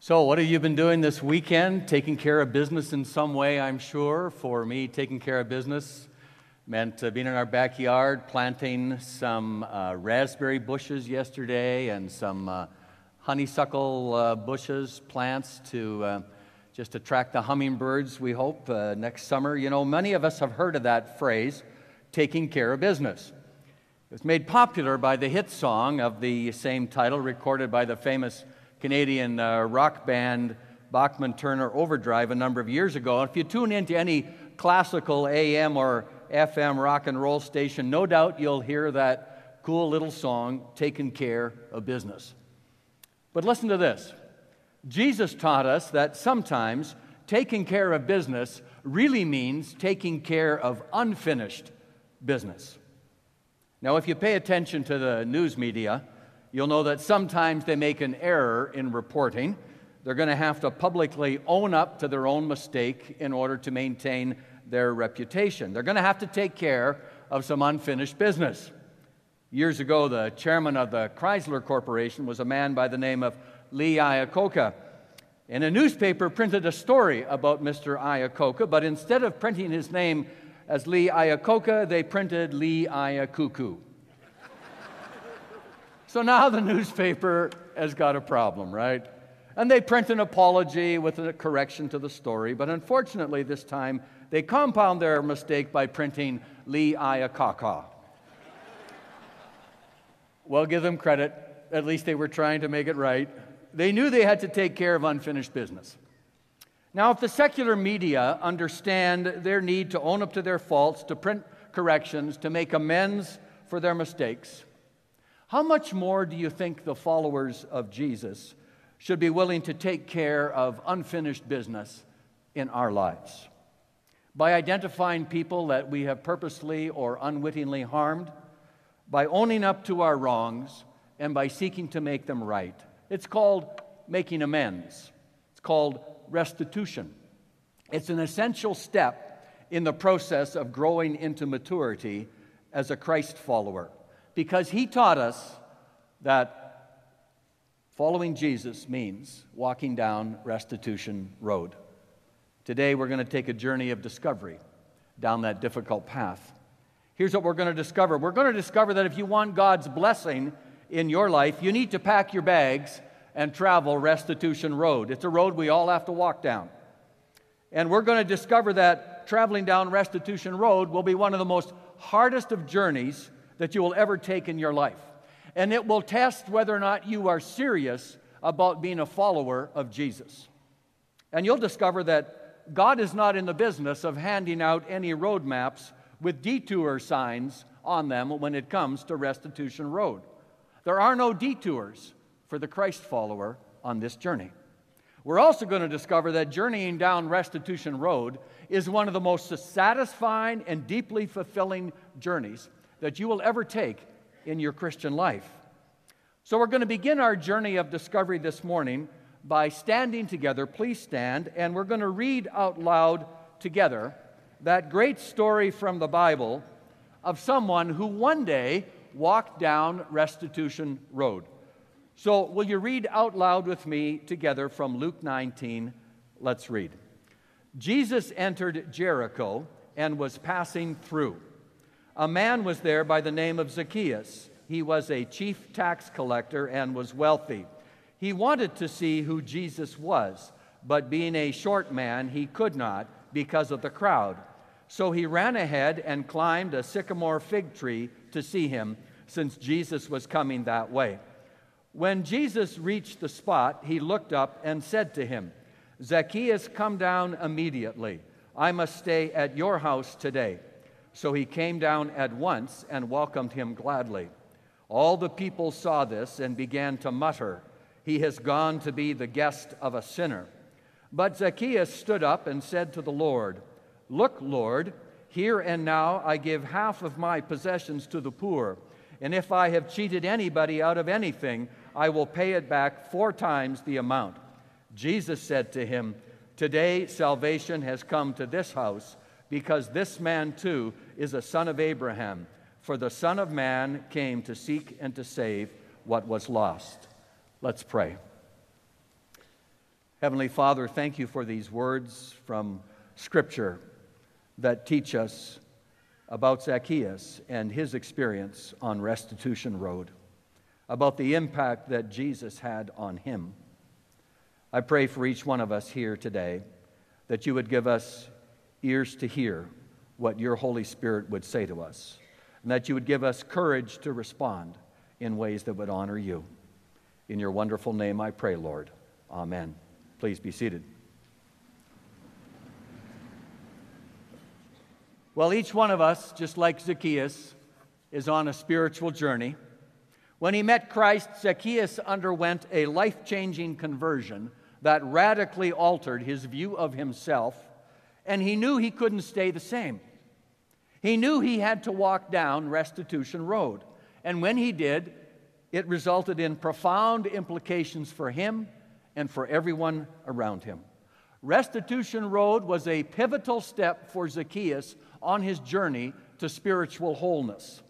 So, what have you been doing this weekend? Taking care of business in some way, I'm sure. For me, taking care of business meant uh, being in our backyard, planting some uh, raspberry bushes yesterday and some uh, honeysuckle uh, bushes, plants to uh, just attract the hummingbirds, we hope, uh, next summer. You know, many of us have heard of that phrase, taking care of business. It was made popular by the hit song of the same title, recorded by the famous Canadian uh, rock band Bachman Turner Overdrive a number of years ago. And If you tune into any classical AM or FM rock and roll station, no doubt you'll hear that cool little song, Taking Care of Business. But listen to this Jesus taught us that sometimes taking care of business really means taking care of unfinished business. Now, if you pay attention to the news media, you'll know that sometimes they make an error in reporting. They're going to have to publicly own up to their own mistake in order to maintain their reputation. They're going to have to take care of some unfinished business. Years ago, the chairman of the Chrysler Corporation was a man by the name of Lee Iacocca. And a newspaper printed a story about Mr. Iacocca, but instead of printing his name as Lee Iacocca, they printed Lee Iaccuckoo. So now the newspaper has got a problem, right? And they print an apology with a correction to the story, but unfortunately this time they compound their mistake by printing Lee Iacocca. well, give them credit. At least they were trying to make it right. They knew they had to take care of unfinished business. Now, if the secular media understand their need to own up to their faults, to print corrections, to make amends for their mistakes, how much more do you think the followers of Jesus should be willing to take care of unfinished business in our lives? By identifying people that we have purposely or unwittingly harmed, by owning up to our wrongs, and by seeking to make them right. It's called making amends. It's called restitution. It's an essential step in the process of growing into maturity as a Christ follower because he taught us that following Jesus means walking down restitution road. Today, we're going to take a journey of discovery down that difficult path. Here's what we're going to discover we're going to discover that if you want God's blessing in your life, you need to pack your bags and travel Restitution Road. It's a road we all have to walk down. And we're going to discover that traveling down Restitution Road will be one of the most hardest of journeys that you will ever take in your life. And it will test whether or not you are serious about being a follower of Jesus. And you'll discover that God is not in the business of handing out any road maps with detour signs on them when it comes to Restitution Road. There are no detours for the Christ follower on this journey. We're also going to discover that journeying down Restitution Road is one of the most satisfying and deeply fulfilling journeys that you will ever take in your Christian life. So, we're going to begin our journey of discovery this morning by standing together. Please stand, and we're going to read out loud together that great story from the Bible of someone who one day walked down Restitution Road. So, will you read out loud with me together from Luke 19? Let's read. Jesus entered Jericho and was passing through. A man was there by the name of Zacchaeus. He was a chief tax collector and was wealthy. He wanted to see who Jesus was, but being a short man, he could not because of the crowd. So he ran ahead and climbed a sycamore fig tree to see him, since Jesus was coming that way. When Jesus reached the spot, he looked up and said to him, Zacchaeus, come down immediately. I must stay at your house today. So he came down at once and welcomed him gladly. All the people saw this and began to mutter, He has gone to be the guest of a sinner. But Zacchaeus stood up and said to the Lord, Look, Lord, here and now I give half of my possessions to the poor, and if I have cheated anybody out of anything, I will pay it back four times the amount. Jesus said to him, Today salvation has come to this house because this man too is a son of Abraham. For the Son of Man came to seek and to save what was lost. Let's pray. Heavenly Father, thank you for these words from Scripture that teach us about Zacchaeus and his experience on Restitution Road, about the impact that Jesus had on him. I pray for each one of us here today that you would give us ears to hear what your Holy Spirit would say to us, and that you would give us courage to respond in ways that would honor you. In your wonderful name I pray, Lord. Amen. Please be seated. Well, each one of us, just like Zacchaeus, is on a spiritual journey. When he met Christ, Zacchaeus underwent a life changing conversion that radically altered his view of himself, and he knew he couldn't stay the same. He knew he had to walk down Restitution Road, and when he did, it resulted in profound implications for him and for everyone around him. Restitution Road was a pivotal step for Zacchaeus on his journey to spiritual wholeness.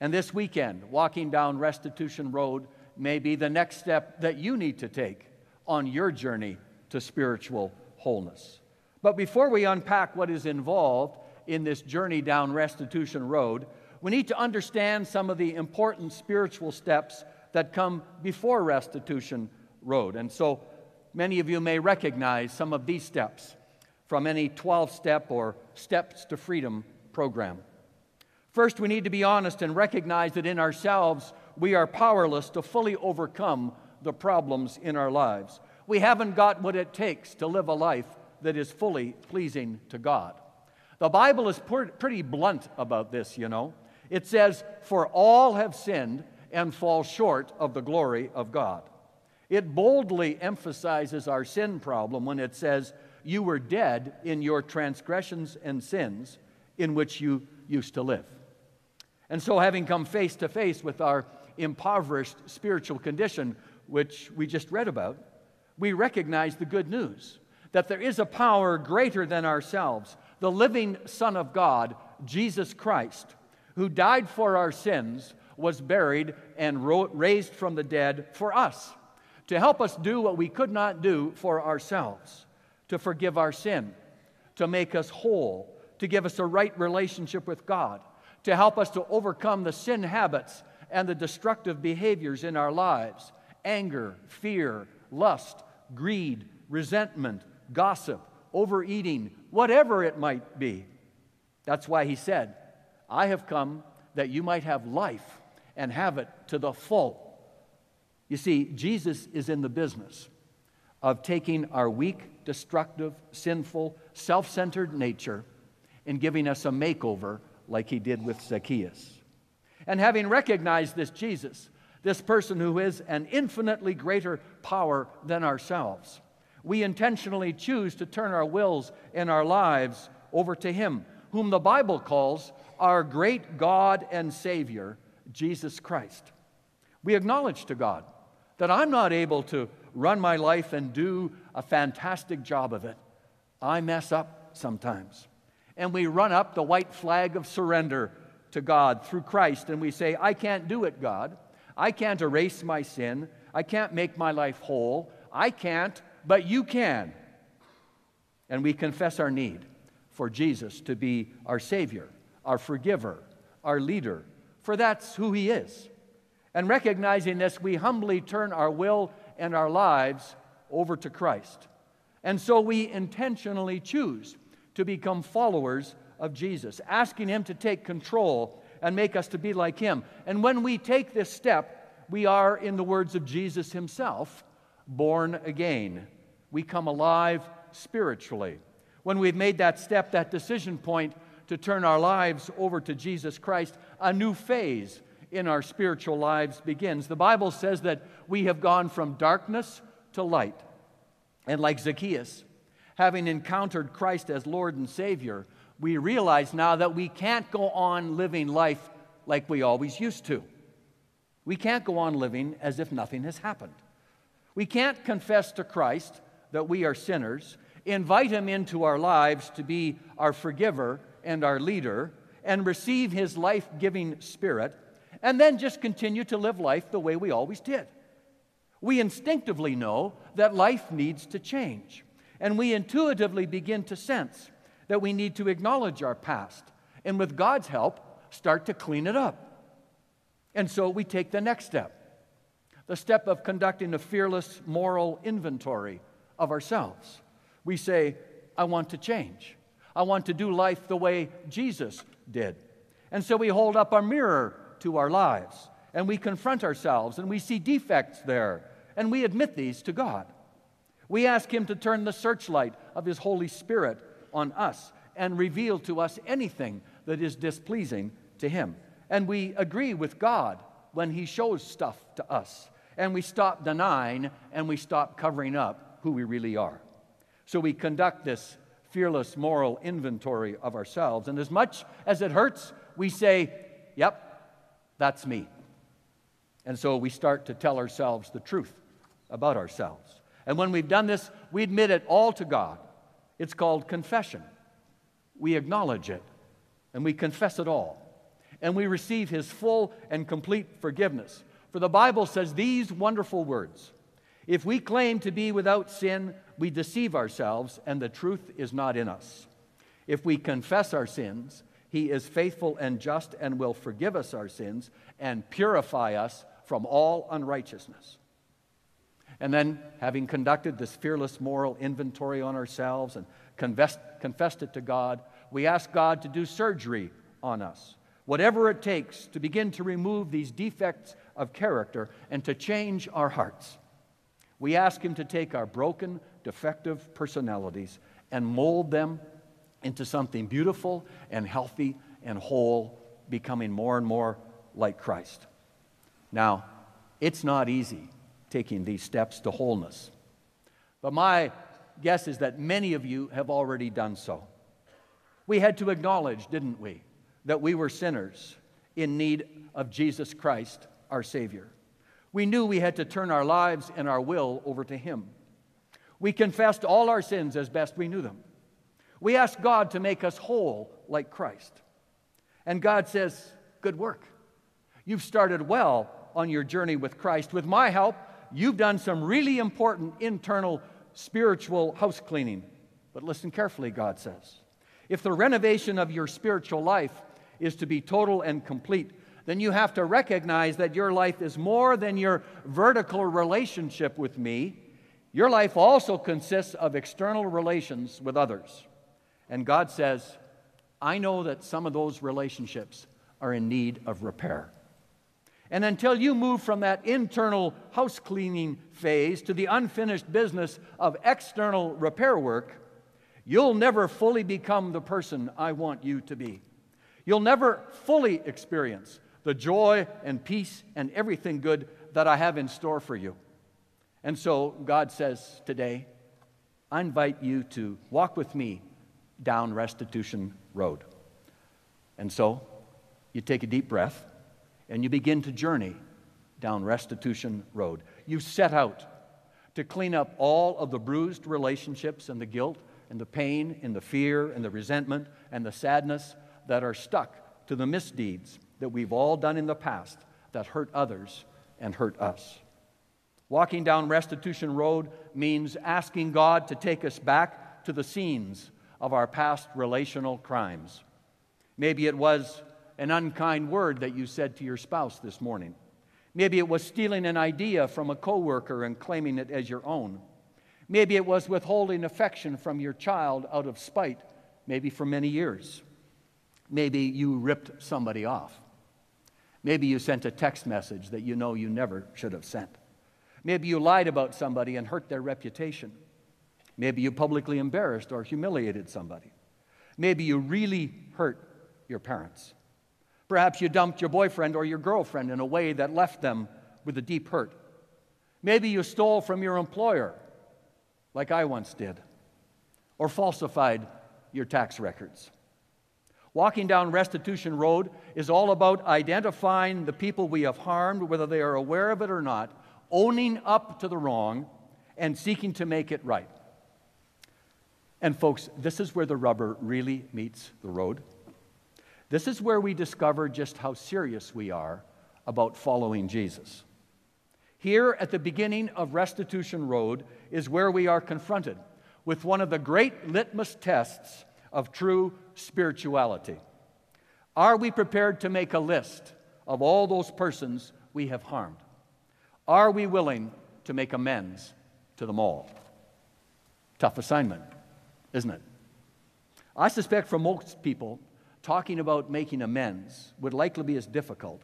And this weekend, walking down Restitution Road may be the next step that you need to take on your journey to spiritual wholeness. But before we unpack what is involved in this journey down Restitution Road, we need to understand some of the important spiritual steps that come before restitution road. And so many of you may recognize some of these steps from any 12 step or Steps to Freedom program. First, we need to be honest and recognize that in ourselves we are powerless to fully overcome the problems in our lives. We haven't got what it takes to live a life that is fully pleasing to God. The Bible is pretty blunt about this, you know. It says, For all have sinned and fall short of the glory of God. It boldly emphasizes our sin problem when it says, You were dead in your transgressions and sins in which you used to live. And so, having come face to face with our impoverished spiritual condition, which we just read about, we recognize the good news that there is a power greater than ourselves, the living Son of God, Jesus Christ, who died for our sins, was buried, and raised from the dead for us to help us do what we could not do for ourselves, to forgive our sin, to make us whole, to give us a right relationship with God, to help us to overcome the sin habits and the destructive behaviors in our lives anger, fear, lust, greed, resentment, gossip, overeating, whatever it might be. That's why he said, I have come that you might have life and have it to the full. You see, Jesus is in the business of taking our weak, destructive, sinful, self centered nature and giving us a makeover like he did with Zacchaeus. And having recognized this Jesus, this person who is an infinitely greater power than ourselves, we intentionally choose to turn our wills and our lives over to him, whom the Bible calls our great God and Savior, Jesus Christ. We acknowledge to God that I'm not able to run my life and do a fantastic job of it. I mess up sometimes. And we run up the white flag of surrender to God through Christ and we say, I can't do it, God. I can't erase my sin. I can't make my life whole. I can't, but you can. And we confess our need for Jesus to be our Savior, our forgiver, our leader, for that's who He is. And recognizing this, we humbly turn our will and our lives over to Christ. And so we intentionally choose to become followers of Jesus, asking Him to take control and make us to be like Him. And when we take this step, we are, in the words of Jesus Himself, born again. We come alive spiritually. When we've made that step, that decision point to turn our lives over to Jesus Christ, a new phase in our spiritual lives begins. The Bible says that we have gone from darkness to light. And like Zacchaeus, having encountered Christ as Lord and Savior, we realize now that we can't go on living life like we always used to. We can't go on living as if nothing has happened. We can't confess to Christ that we are sinners, invite Him into our lives to be our forgiver and our leader, and receive His life giving spirit and then just continue to live life the way we always did. We instinctively know that life needs to change, and we intuitively begin to sense that we need to acknowledge our past and, with God's help, start to clean it up. And so we take the next step the step of conducting a fearless moral inventory of ourselves. We say, I want to change. I want to do life the way Jesus did. And so we hold up a mirror to our lives and we confront ourselves and we see defects there and we admit these to God. We ask Him to turn the searchlight of His Holy Spirit on us and reveal to us anything that is displeasing to Him. And we agree with God when He shows stuff to us. And we stop denying and we stop covering up who we really are. So we conduct this fearless moral inventory of ourselves. And as much as it hurts, we say, Yep, that's me. And so we start to tell ourselves the truth about ourselves. And when we've done this, we admit it all to God. It's called confession. We acknowledge it and we confess it all. And we receive His full and complete forgiveness. For the Bible says these wonderful words If we claim to be without sin, we deceive ourselves, and the truth is not in us. If we confess our sins, He is faithful and just and will forgive us our sins and purify us from all unrighteousness. And then, having conducted this fearless moral inventory on ourselves and confessed, confessed it to God, we ask God to do surgery on us, whatever it takes to begin to remove these defects of character and to change our hearts. We ask Him to take our broken, defective personalities and mold them into something beautiful and healthy and whole, becoming more and more like Christ. Now, it's not easy taking these steps to wholeness, but my guess is that many of you have already done so. We had to acknowledge, didn't we, that we were sinners in need of Jesus Christ, our Savior. We knew we had to turn our lives and our will over to Him. We confessed all our sins as best we knew them. We asked God to make us whole like Christ. And God says, Good work. You've started well on your journey with Christ. With my help, you've done some really important internal spiritual house cleaning. But listen carefully, God says. If the renovation of your spiritual life is to be total and complete, then you have to recognize that your life is more than your vertical relationship with me. Your life also consists of external relations with others. And God says, I know that some of those relationships are in need of repair. And until you move from that internal house cleaning phase to the unfinished business of external repair work, you'll never fully become the person I want you to be. You'll never fully experience the joy and peace and everything good that I have in store for you. And so God says today, I invite you to walk with me down Restitution Road. And so you take a deep breath and you begin to journey down Restitution Road. You set out to clean up all of the bruised relationships and the guilt and the pain and the fear and the resentment and the sadness that are stuck to the misdeeds that we've all done in the past that hurt others and hurt us. Walking down Restitution Road means asking God to take us back to the scenes of our past relational crimes. Maybe it was an unkind word that you said to your spouse this morning. Maybe it was stealing an idea from a coworker and claiming it as your own. Maybe it was withholding affection from your child out of spite, maybe for many years. Maybe you ripped somebody off. Maybe you sent a text message that you know you never should have sent. Maybe you lied about somebody and hurt their reputation. Maybe you publicly embarrassed or humiliated somebody. Maybe you really hurt your parents. Perhaps you dumped your boyfriend or your girlfriend in a way that left them with a deep hurt. Maybe you stole from your employer, like I once did, or falsified your tax records. Walking down Restitution Road is all about identifying the people we have harmed, whether they are aware of it or not, owning up to the wrong, and seeking to make it right. And, folks, this is where the rubber really meets the road. This is where we discover just how serious we are about following Jesus. Here at the beginning of Restitution Road is where we are confronted with one of the great litmus tests of true spirituality. Are we prepared to make a list of all those persons we have harmed? Are we willing to make amends to them all? Tough assignment, isn't it? I suspect for most people, talking about making amends would likely be as difficult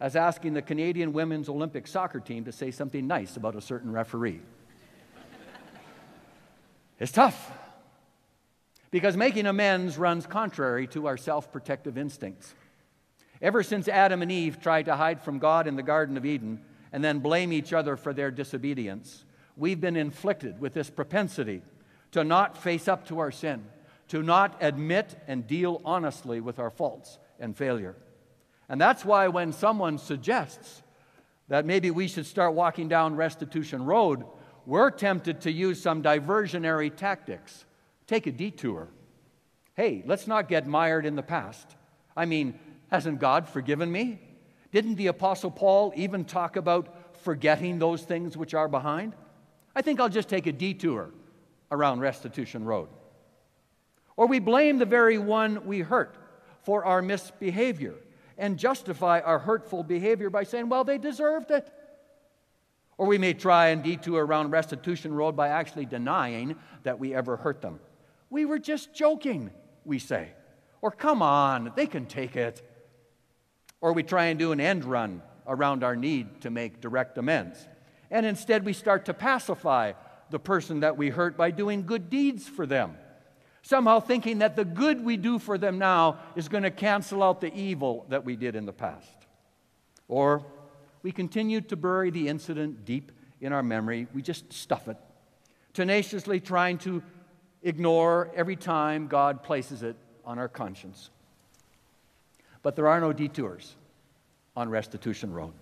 as asking the Canadian women's Olympic soccer team to say something nice about a certain referee. it's tough because making amends runs contrary to our self protective instincts. Ever since Adam and Eve tried to hide from God in the Garden of Eden and then blame each other for their disobedience, we've been inflicted with this propensity to not face up to our sin, to not admit and deal honestly with our faults and failure. And that's why when someone suggests that maybe we should start walking down Restitution Road, we're tempted to use some diversionary tactics. Take a detour. Hey, let's not get mired in the past. I mean, hasn't God forgiven me? Didn't the Apostle Paul even talk about forgetting those things which are behind? I think I'll just take a detour around Restitution Road. Or we blame the very one we hurt for our misbehavior and justify our hurtful behavior by saying, well, they deserved it. Or we may try and detour around Restitution Road by actually denying that we ever hurt them. We were just joking, we say. Or come on, they can take it. Or we try and do an end run around our need to make direct amends. And instead, we start to pacify the person that we hurt by doing good deeds for them somehow thinking that the good we do for them now is going to cancel out the evil that we did in the past. Or we continue to bury the incident deep in our memory, we just stuff it, tenaciously trying to ignore every time God places it on our conscience. But there are no detours on Restitution Road.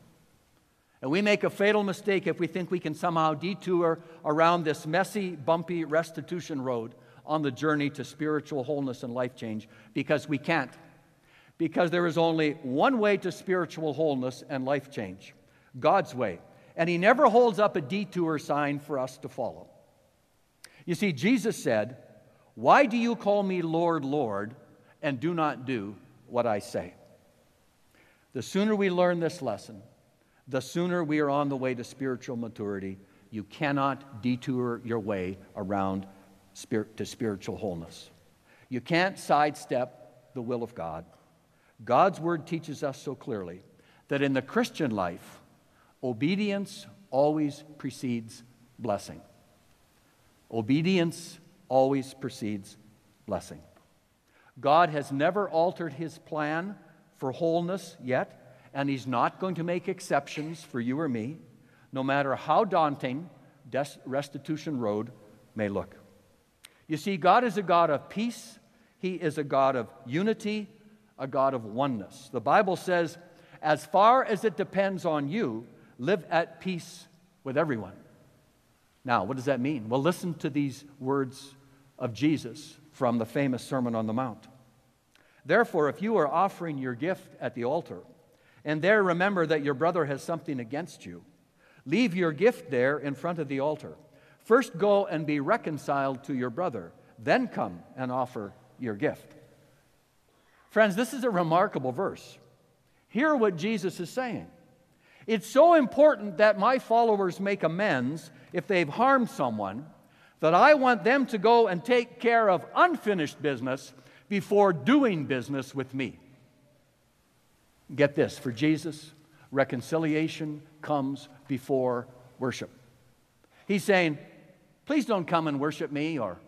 And we make a fatal mistake if we think we can somehow detour around this messy, bumpy restitution road on the journey to spiritual wholeness and life change because we can't. Because there is only one way to spiritual wholeness and life change God's way. And He never holds up a detour sign for us to follow. You see, Jesus said, Why do you call me Lord, Lord, and do not do what I say? The sooner we learn this lesson, the sooner we are on the way to spiritual maturity. You cannot detour your way around spirit, to spiritual wholeness. You can't sidestep the will of God. God's word teaches us so clearly that in the Christian life, obedience always precedes blessing. Obedience always precedes blessing. God has never altered his plan for wholeness yet, and he's not going to make exceptions for you or me, no matter how daunting restitution road may look. You see, God is a God of peace, He is a God of unity, a God of oneness. The Bible says, as far as it depends on you, live at peace with everyone. Now, what does that mean? Well, listen to these words of Jesus from the famous Sermon on the Mount. Therefore, if you are offering your gift at the altar, and there remember that your brother has something against you, leave your gift there in front of the altar. First go and be reconciled to your brother, then come and offer your gift. Friends, this is a remarkable verse. Hear what Jesus is saying. It's so important that my followers make amends if they've harmed someone that I want them to go and take care of unfinished business before doing business with me. Get this for Jesus, reconciliation comes before worship. He's saying, Please don't come and worship me or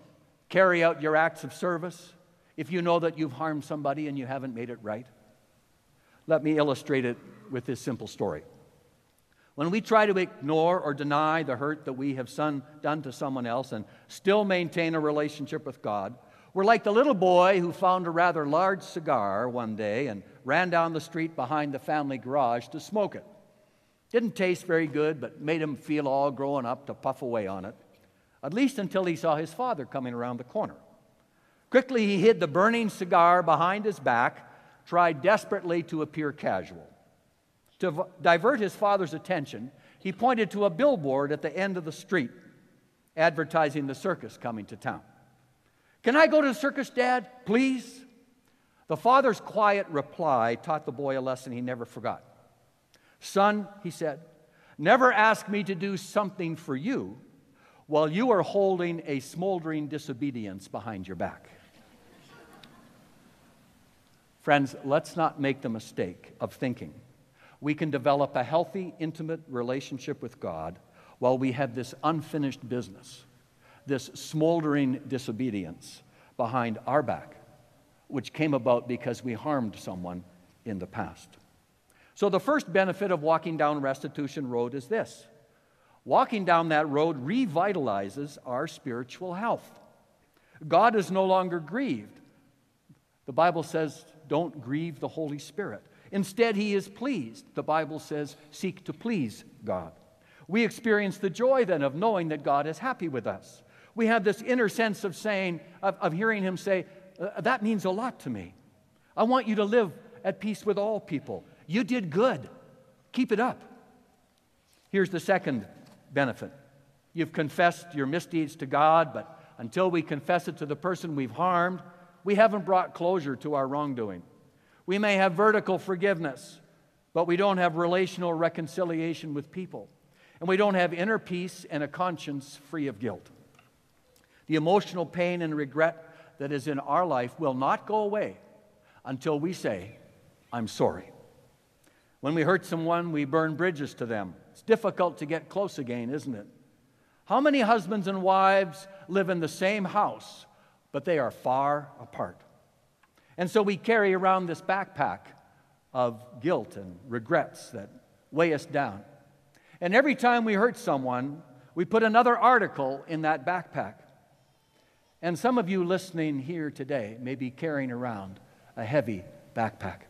carry out your acts of service if you know that you've harmed somebody and you haven't made it right. Let me illustrate it with this simple story. When we try to ignore or deny the hurt that we have son, done to someone else and still maintain a relationship with God, we're like the little boy who found a rather large cigar one day and ran down the street behind the family garage to smoke it. Didn't taste very good, but made him feel all grown up to puff away on it at least until he saw his father coming around the corner. Quickly, he hid the burning cigar behind his back, tried desperately to appear casual. To divert his father's attention, he pointed to a billboard at the end of the street advertising the circus coming to town. Can I go to the circus, Dad? Please? The father's quiet reply taught the boy a lesson he never forgot. Son, he said, never ask me to do something for you while you are holding a smoldering disobedience behind your back. Friends, let's not make the mistake of thinking we can develop a healthy, intimate relationship with God while we have this unfinished business, this smoldering disobedience behind our back, which came about because we harmed someone in the past. So, the first benefit of walking down Restitution Road is this walking down that road revitalizes our spiritual health. God is no longer grieved. The Bible says, don't grieve the Holy Spirit. Instead, he is pleased. The Bible says, seek to please God. We experience the joy then of knowing that God is happy with us. We have this inner sense of saying, of, of hearing him say, uh, that means a lot to me. I want you to live at peace with all people. You did good. Keep it up. Here's the second benefit you've confessed your misdeeds to God, but until we confess it to the person we've harmed, we haven't brought closure to our wrongdoing. We may have vertical forgiveness, but we don't have relational reconciliation with people. And we don't have inner peace and a conscience free of guilt. The emotional pain and regret that is in our life will not go away until we say, I'm sorry. When we hurt someone, we burn bridges to them. It's difficult to get close again, isn't it? How many husbands and wives live in the same house, but they are far apart? And so we carry around this backpack of guilt and regrets that weigh us down. And every time we hurt someone, we put another article in that backpack. And some of you listening here today may be carrying around a heavy backpack.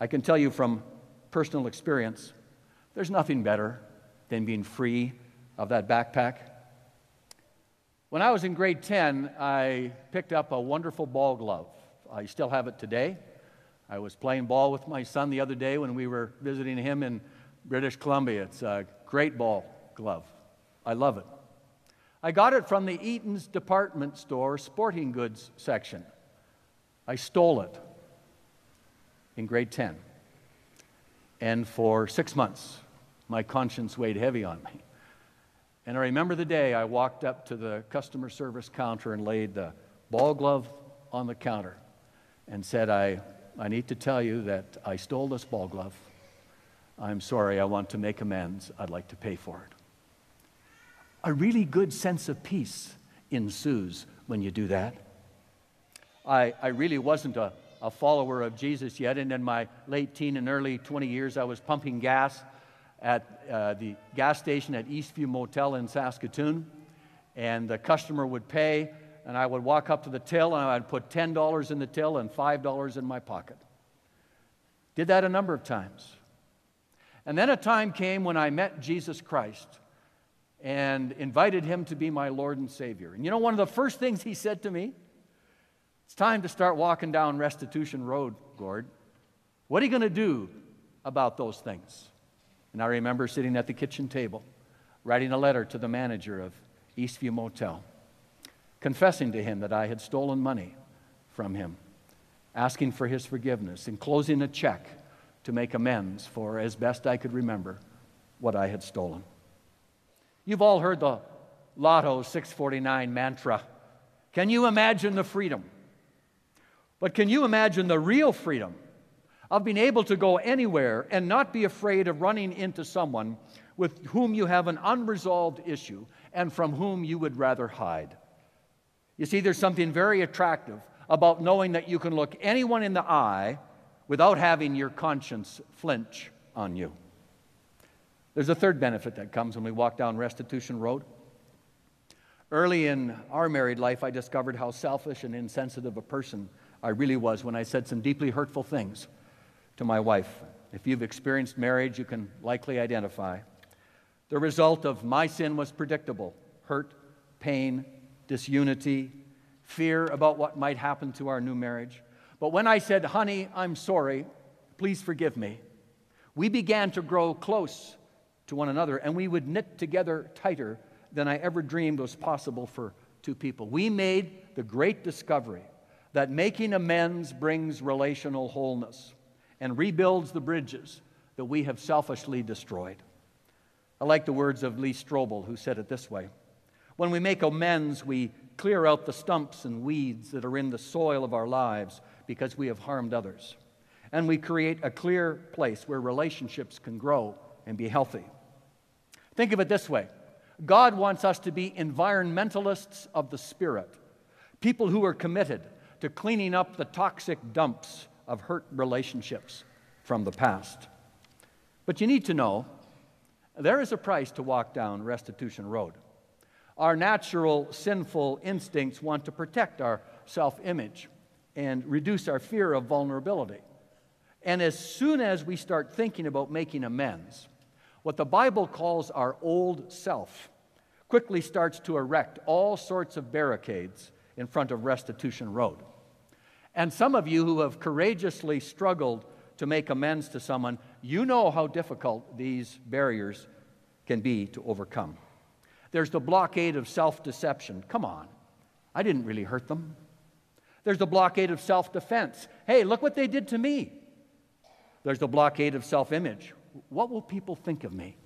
I can tell you from personal experience, there's nothing better than being free of that backpack. When I was in grade 10, I picked up a wonderful ball glove I still have it today. I was playing ball with my son the other day when we were visiting him in British Columbia. It's a great ball glove. I love it. I got it from the Eaton's department store sporting goods section. I stole it in grade 10. And for six months, my conscience weighed heavy on me. And I remember the day I walked up to the customer service counter and laid the ball glove on the counter and said, I, I need to tell you that I stole this ball glove. I'm sorry, I want to make amends. I'd like to pay for it. A really good sense of peace ensues when you do that. I, I really wasn't a, a follower of Jesus yet, and in my late teen and early 20 years, I was pumping gas at uh, the gas station at Eastview Motel in Saskatoon, and the customer would pay, and I would walk up to the till and I'd put $10 in the till and $5 in my pocket. Did that a number of times. And then a time came when I met Jesus Christ and invited him to be my Lord and Savior. And you know, one of the first things he said to me, it's time to start walking down Restitution Road, Gord. What are you going to do about those things? And I remember sitting at the kitchen table, writing a letter to the manager of Eastview Motel confessing to him that I had stolen money from him, asking for his forgiveness, and closing a check to make amends for, as best I could remember, what I had stolen. You've all heard the Lotto 649 mantra. Can you imagine the freedom? But can you imagine the real freedom of being able to go anywhere and not be afraid of running into someone with whom you have an unresolved issue and from whom you would rather hide? You see, there's something very attractive about knowing that you can look anyone in the eye without having your conscience flinch on you. There's a third benefit that comes when we walk down Restitution Road. Early in our married life, I discovered how selfish and insensitive a person I really was when I said some deeply hurtful things to my wife. If you've experienced marriage, you can likely identify. The result of my sin was predictable hurt, pain, disunity, fear about what might happen to our new marriage. But when I said, honey, I'm sorry, please forgive me, we began to grow close to one another, and we would knit together tighter than I ever dreamed was possible for two people. We made the great discovery that making amends brings relational wholeness and rebuilds the bridges that we have selfishly destroyed. I like the words of Lee Strobel, who said it this way When we make amends, we clear out the stumps and weeds that are in the soil of our lives because we have harmed others. And we create a clear place where relationships can grow and be healthy. Think of it this way God wants us to be environmentalists of the Spirit, people who are committed to cleaning up the toxic dumps of hurt relationships from the past. But you need to know there is a price to walk down Restitution Road. Our natural sinful instincts want to protect our self image and reduce our fear of vulnerability. And as soon as we start thinking about making amends, what the Bible calls our old self quickly starts to erect all sorts of barricades in front of Restitution Road. And some of you who have courageously struggled to make amends to someone, you know how difficult these barriers can be to overcome. There's the blockade of self deception. Come on, I didn't really hurt them. There's the blockade of self defense. Hey, look what they did to me. There's the blockade of self image. What will people think of me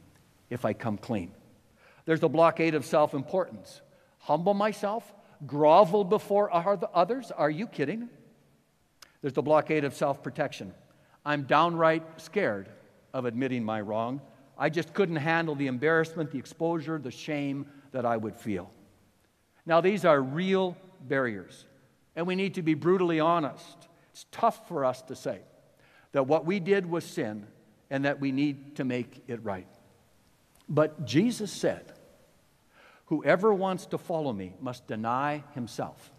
if I come clean? There's the blockade of self importance. Humble myself, grovel before others. Are you kidding? There's the blockade of self protection. I'm downright scared of admitting my wrong. I just couldn't handle the embarrassment, the exposure, the shame that I would feel. Now, these are real barriers, and we need to be brutally honest. It's tough for us to say that what we did was sin and that we need to make it right. But Jesus said, Whoever wants to follow me must deny himself,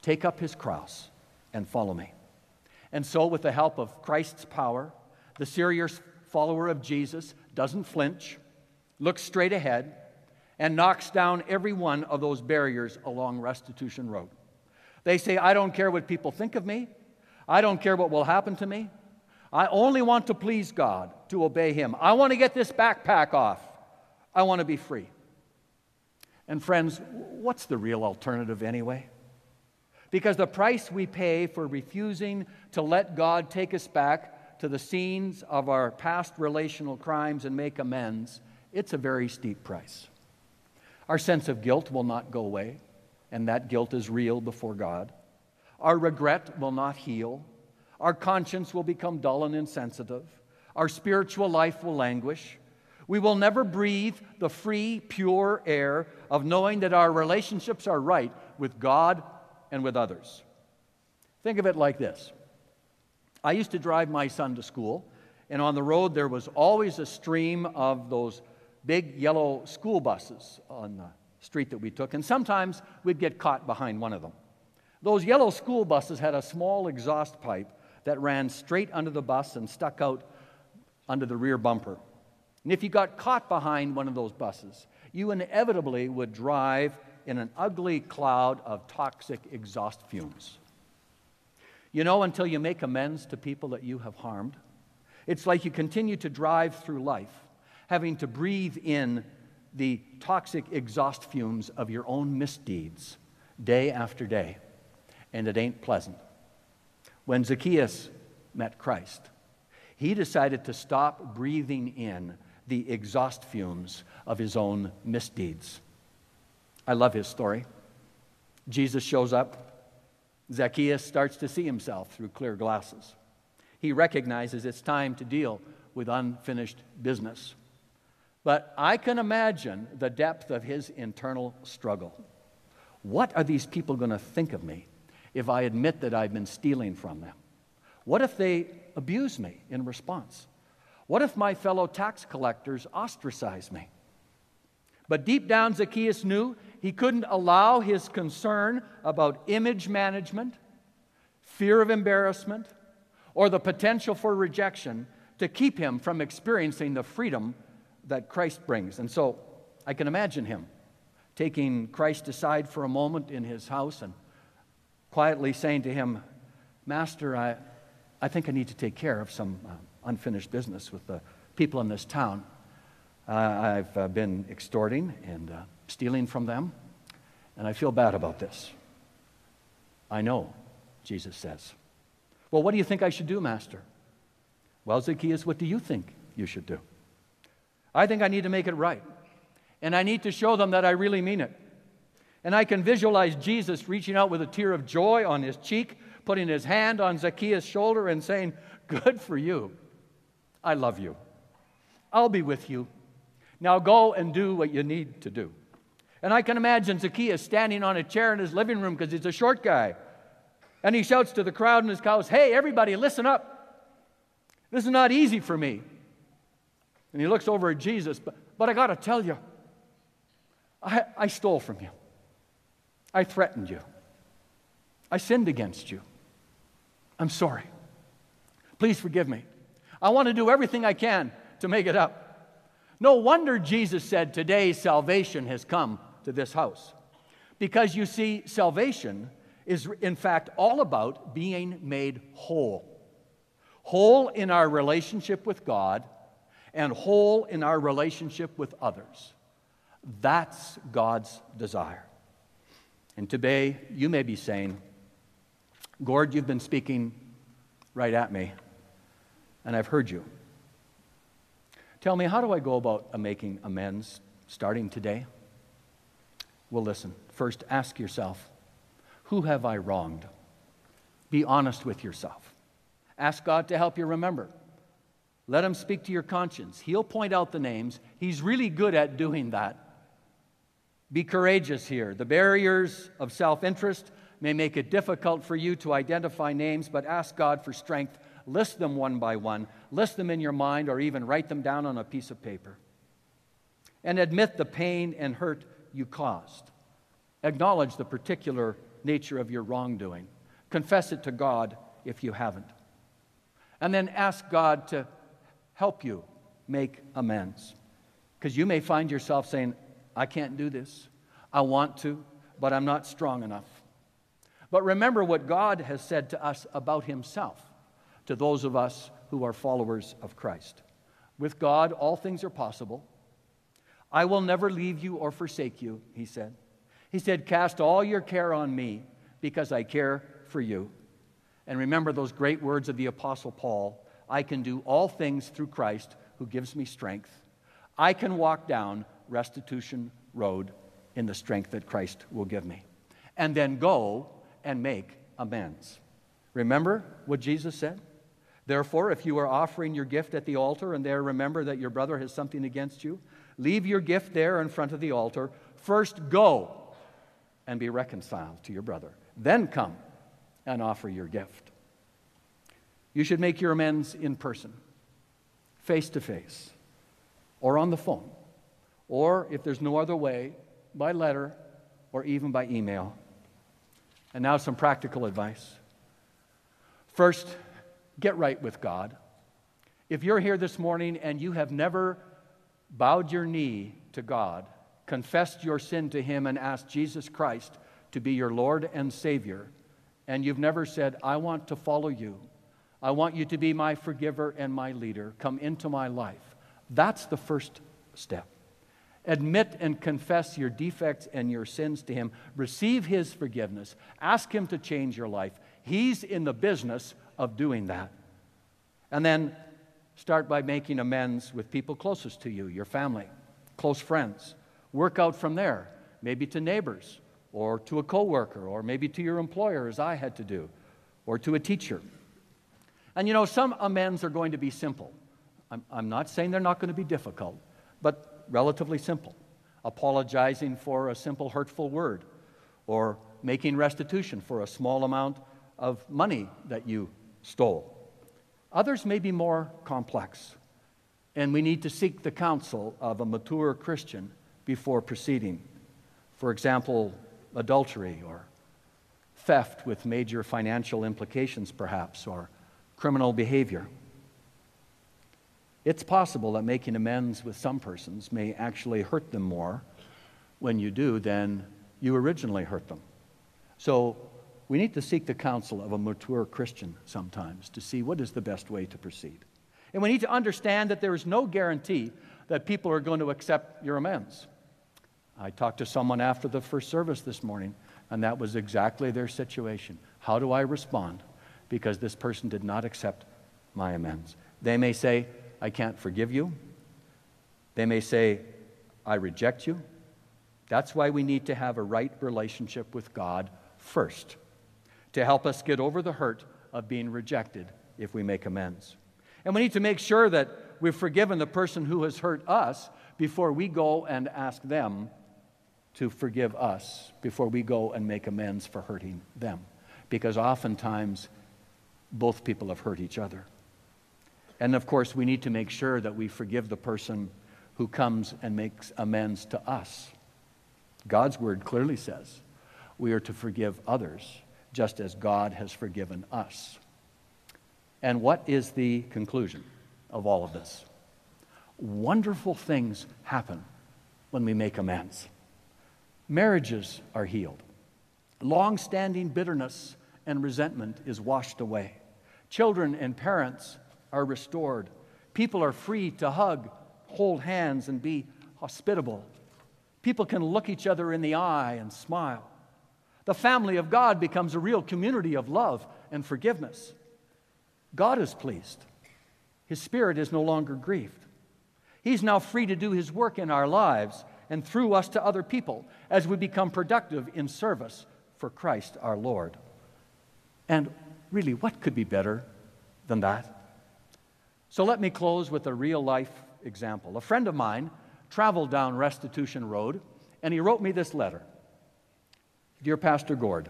take up his cross, and follow me. And so, with the help of Christ's power, the serious follower of Jesus doesn't flinch, looks straight ahead, and knocks down every one of those barriers along Restitution Road. They say, I don't care what people think of me. I don't care what will happen to me. I only want to please God, to obey Him. I want to get this backpack off. I want to be free. And, friends, what's the real alternative anyway? Because the price we pay for refusing to let God take us back to the scenes of our past relational crimes and make amends, it's a very steep price. Our sense of guilt will not go away, and that guilt is real before God. Our regret will not heal. Our conscience will become dull and insensitive. Our spiritual life will languish. We will never breathe the free, pure air of knowing that our relationships are right with God and with others. Think of it like this I used to drive my son to school, and on the road there was always a stream of those big yellow school buses on the street that we took, and sometimes we'd get caught behind one of them. Those yellow school buses had a small exhaust pipe that ran straight under the bus and stuck out under the rear bumper. And if you got caught behind one of those buses, you inevitably would drive in an ugly cloud of toxic exhaust fumes. You know, until you make amends to people that you have harmed, it's like you continue to drive through life having to breathe in the toxic exhaust fumes of your own misdeeds day after day, and it ain't pleasant. When Zacchaeus met Christ, he decided to stop breathing in the exhaust fumes of his own misdeeds. I love his story. Jesus shows up. Zacchaeus starts to see himself through clear glasses. He recognizes it's time to deal with unfinished business. But I can imagine the depth of his internal struggle. What are these people going to think of me if I admit that I've been stealing from them? What if they abuse me in response? What if my fellow tax collectors ostracize me? But deep down, Zacchaeus knew he couldn't allow his concern about image management, fear of embarrassment, or the potential for rejection to keep him from experiencing the freedom that Christ brings. And so I can imagine him taking Christ aside for a moment in his house and quietly saying to him, Master, I, I think I need to take care of some uh, unfinished business with the people in this town. Uh, I've uh, been extorting and uh, stealing from them, and I feel bad about this. I know, Jesus says. Well, what do you think I should do, Master? Well, Zacchaeus, what do you think you should do? I think I need to make it right. And I need to show them that I really mean it. And I can visualize Jesus reaching out with a tear of joy on his cheek, putting his hand on Zacchaeus' shoulder, and saying, Good for you. I love you. I'll be with you. Now go and do what you need to do. And I can imagine Zacchaeus standing on a chair in his living room because he's a short guy. And he shouts to the crowd in his house, Hey, everybody, listen up. This is not easy for me. And he looks over at Jesus, but, but I got to tell you, I, I stole from you. I threatened you. I sinned against you. I'm sorry. Please forgive me. I want to do everything I can to make it up. No wonder Jesus said, Today salvation has come to this house. Because you see, salvation is in fact all about being made whole. Whole in our relationship with God and whole in our relationship with others. That's God's desire. And today, you may be saying, Gord, you've been speaking right at me, and I've heard you. Tell me, how do I go about uh, making amends starting today? Well, listen. First, ask yourself, who have I wronged? Be honest with yourself. Ask God to help you remember. Let Him speak to your conscience. He'll point out the names. He's really good at doing that. Be courageous here. The barriers of self interest may make it difficult for you to identify names, but ask God for strength. List them one by one, list them in your mind, or even write them down on a piece of paper. And admit the pain and hurt you caused. Acknowledge the particular nature of your wrongdoing. Confess it to God if you haven't. And then ask God to help you make amends. Because you may find yourself saying, I can't do this. I want to, but I'm not strong enough. But remember what God has said to us about Himself, to those of us who are followers of Christ. With God, all things are possible. I will never leave you or forsake you, He said. He said, Cast all your care on me because I care for you. And remember those great words of the Apostle Paul I can do all things through Christ who gives me strength. I can walk down restitution road in the strength that Christ will give me. And then go and make amends. Remember what Jesus said? Therefore, if you are offering your gift at the altar and there remember that your brother has something against you, leave your gift there in front of the altar. First, go and be reconciled to your brother. Then come and offer your gift. You should make your amends in person, face to face, or on the phone, or if there's no other way, by letter or even by email. And now, some practical advice. First, get right with God. If you're here this morning and you have never bowed your knee to God, confessed your sin to Him, and asked Jesus Christ to be your Lord and Savior, and you've never said, I want to follow you, I want you to be my forgiver and my leader, come into my life, that's the first step. Admit and confess your defects and your sins to Him. Receive His forgiveness. Ask Him to change your life. He's in the business of doing that. And then start by making amends with people closest to you, your family, close friends. Work out from there, maybe to neighbors, or to a coworker, or maybe to your employer, as I had to do, or to a teacher. And you know, some amends are going to be simple. I'm, I'm not saying they're not going to be difficult, but relatively simple. Apologizing for a simple hurtful word, or making restitution for a small amount of money that you stole. Others may be more complex, and we need to seek the counsel of a mature Christian before proceeding. For example, adultery or theft with major financial implications, perhaps, or criminal behavior. It's possible that making amends with some persons may actually hurt them more when you do than you originally hurt them. So we need to seek the counsel of a mature Christian sometimes to see what is the best way to proceed. And we need to understand that there is no guarantee that people are going to accept your amends. I talked to someone after the first service this morning, and that was exactly their situation. How do I respond? Because this person did not accept my amends. They may say, I can't forgive you. They may say, I reject you. That's why we need to have a right relationship with God first, to help us get over the hurt of being rejected if we make amends. And we need to make sure that we've forgiven the person who has hurt us before we go and ask them to forgive us, before we go and make amends for hurting them. Because oftentimes, both people have hurt each other. And of course, we need to make sure that we forgive the person who comes and makes amends to us. God's word clearly says we are to forgive others just as God has forgiven us. And what is the conclusion of all of this? Wonderful things happen when we make amends. Marriages are healed. Long standing bitterness and resentment is washed away. Children and parents are restored. People are free to hug, hold hands, and be hospitable. People can look each other in the eye and smile. The family of God becomes a real community of love and forgiveness. God is pleased. His spirit is no longer grieved. He's now free to do his work in our lives and through us to other people as we become productive in service for Christ our Lord. And really, what could be better than that? So let me close with a real life example. A friend of mine traveled down Restitution Road and he wrote me this letter Dear Pastor Gord,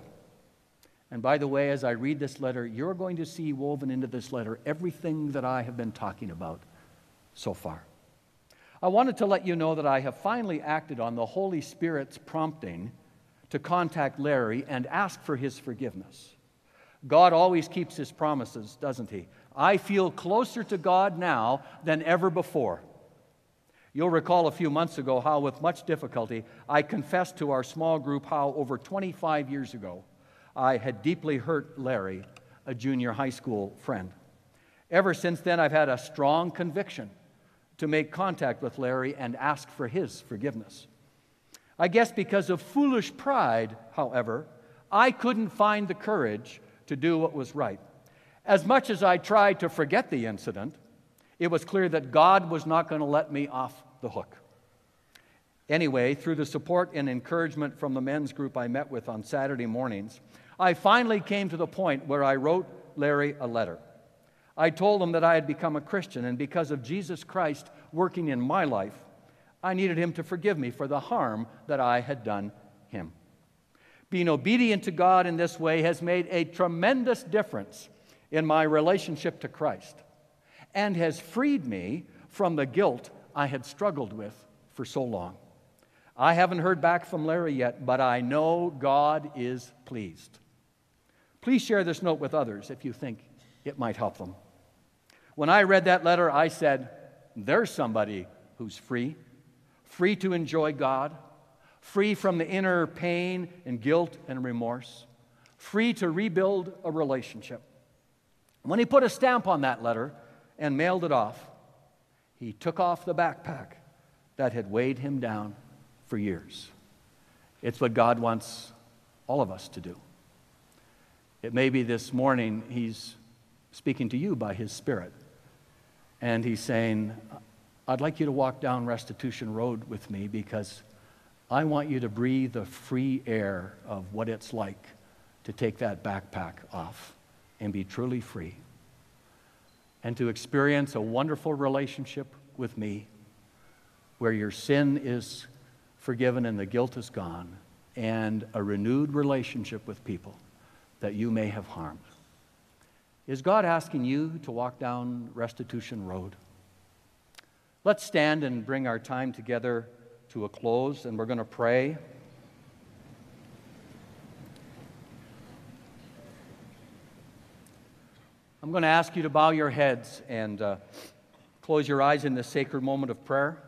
and by the way, as I read this letter, you're going to see woven into this letter everything that I have been talking about so far. I wanted to let you know that I have finally acted on the Holy Spirit's prompting to contact Larry and ask for his forgiveness. God always keeps his promises, doesn't he? I feel closer to God now than ever before. You'll recall a few months ago how, with much difficulty, I confessed to our small group how over 25 years ago I had deeply hurt Larry, a junior high school friend. Ever since then, I've had a strong conviction to make contact with Larry and ask for his forgiveness. I guess because of foolish pride, however, I couldn't find the courage to do what was right. As much as I tried to forget the incident, it was clear that God was not going to let me off the hook. Anyway, through the support and encouragement from the men's group I met with on Saturday mornings, I finally came to the point where I wrote Larry a letter. I told him that I had become a Christian, and because of Jesus Christ working in my life, I needed him to forgive me for the harm that I had done him. Being obedient to God in this way has made a tremendous difference in my relationship to Christ and has freed me from the guilt I had struggled with for so long. I haven't heard back from Larry yet, but I know God is pleased. Please share this note with others if you think it might help them. When I read that letter, I said, There's somebody who's free, free to enjoy God, free from the inner pain and guilt and remorse, free to rebuild a relationship. When he put a stamp on that letter and mailed it off, he took off the backpack that had weighed him down for years. It's what God wants all of us to do. It may be this morning he's speaking to you by his Spirit, and he's saying, I'd like you to walk down Restitution Road with me because I want you to breathe the free air of what it's like to take that backpack off and be truly free, and to experience a wonderful relationship with me where your sin is forgiven and the guilt is gone, and a renewed relationship with people that you may have harmed. Is God asking you to walk down Restitution Road? Let's stand and bring our time together to a close, and we're going to pray. I'm going to ask you to bow your heads and uh, close your eyes in this sacred moment of prayer.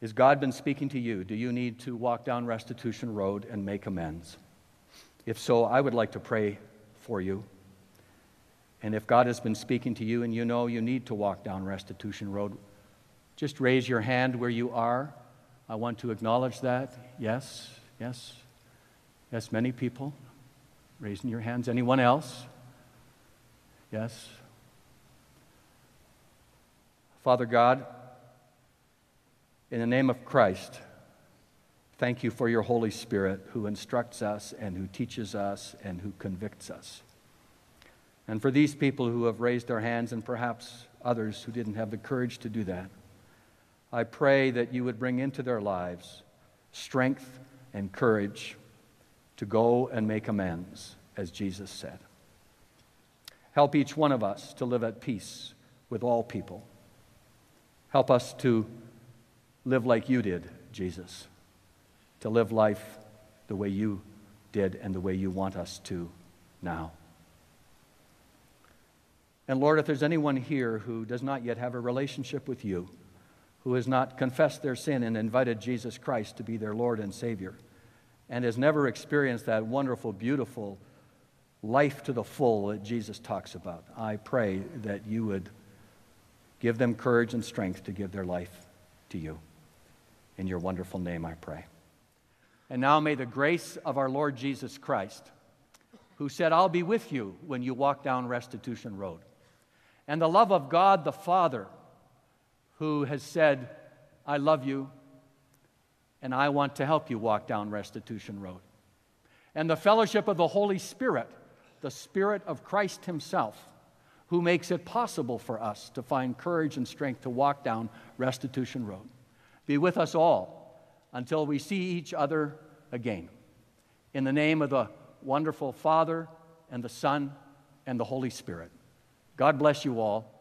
Has God been speaking to you? Do you need to walk down Restitution Road and make amends? If so, I would like to pray for you. And if God has been speaking to you and you know you need to walk down Restitution Road, just raise your hand where you are. I want to acknowledge that. Yes, yes, yes, many people raising your hands. Anyone else? Yes. Father God, in the name of Christ, thank you for your Holy Spirit who instructs us and who teaches us and who convicts us. And for these people who have raised their hands and perhaps others who didn't have the courage to do that, I pray that you would bring into their lives strength and courage to go and make amends, as Jesus said. Help each one of us to live at peace with all people. Help us to live like you did, Jesus, to live life the way you did and the way you want us to now. And Lord, if there's anyone here who does not yet have a relationship with you, who has not confessed their sin and invited Jesus Christ to be their Lord and Savior, and has never experienced that wonderful, beautiful life to the full that Jesus talks about, I pray that you would give them courage and strength to give their life to you. In your wonderful name, I pray. And now may the grace of our Lord Jesus Christ, who said, I'll be with you when you walk down Restitution Road and the love of God the Father, who has said, I love you and I want to help you walk down Restitution Road. And the fellowship of the Holy Spirit, the Spirit of Christ Himself, who makes it possible for us to find courage and strength to walk down Restitution Road. Be with us all until we see each other again. In the name of the wonderful Father, and the Son, and the Holy Spirit. God bless you all.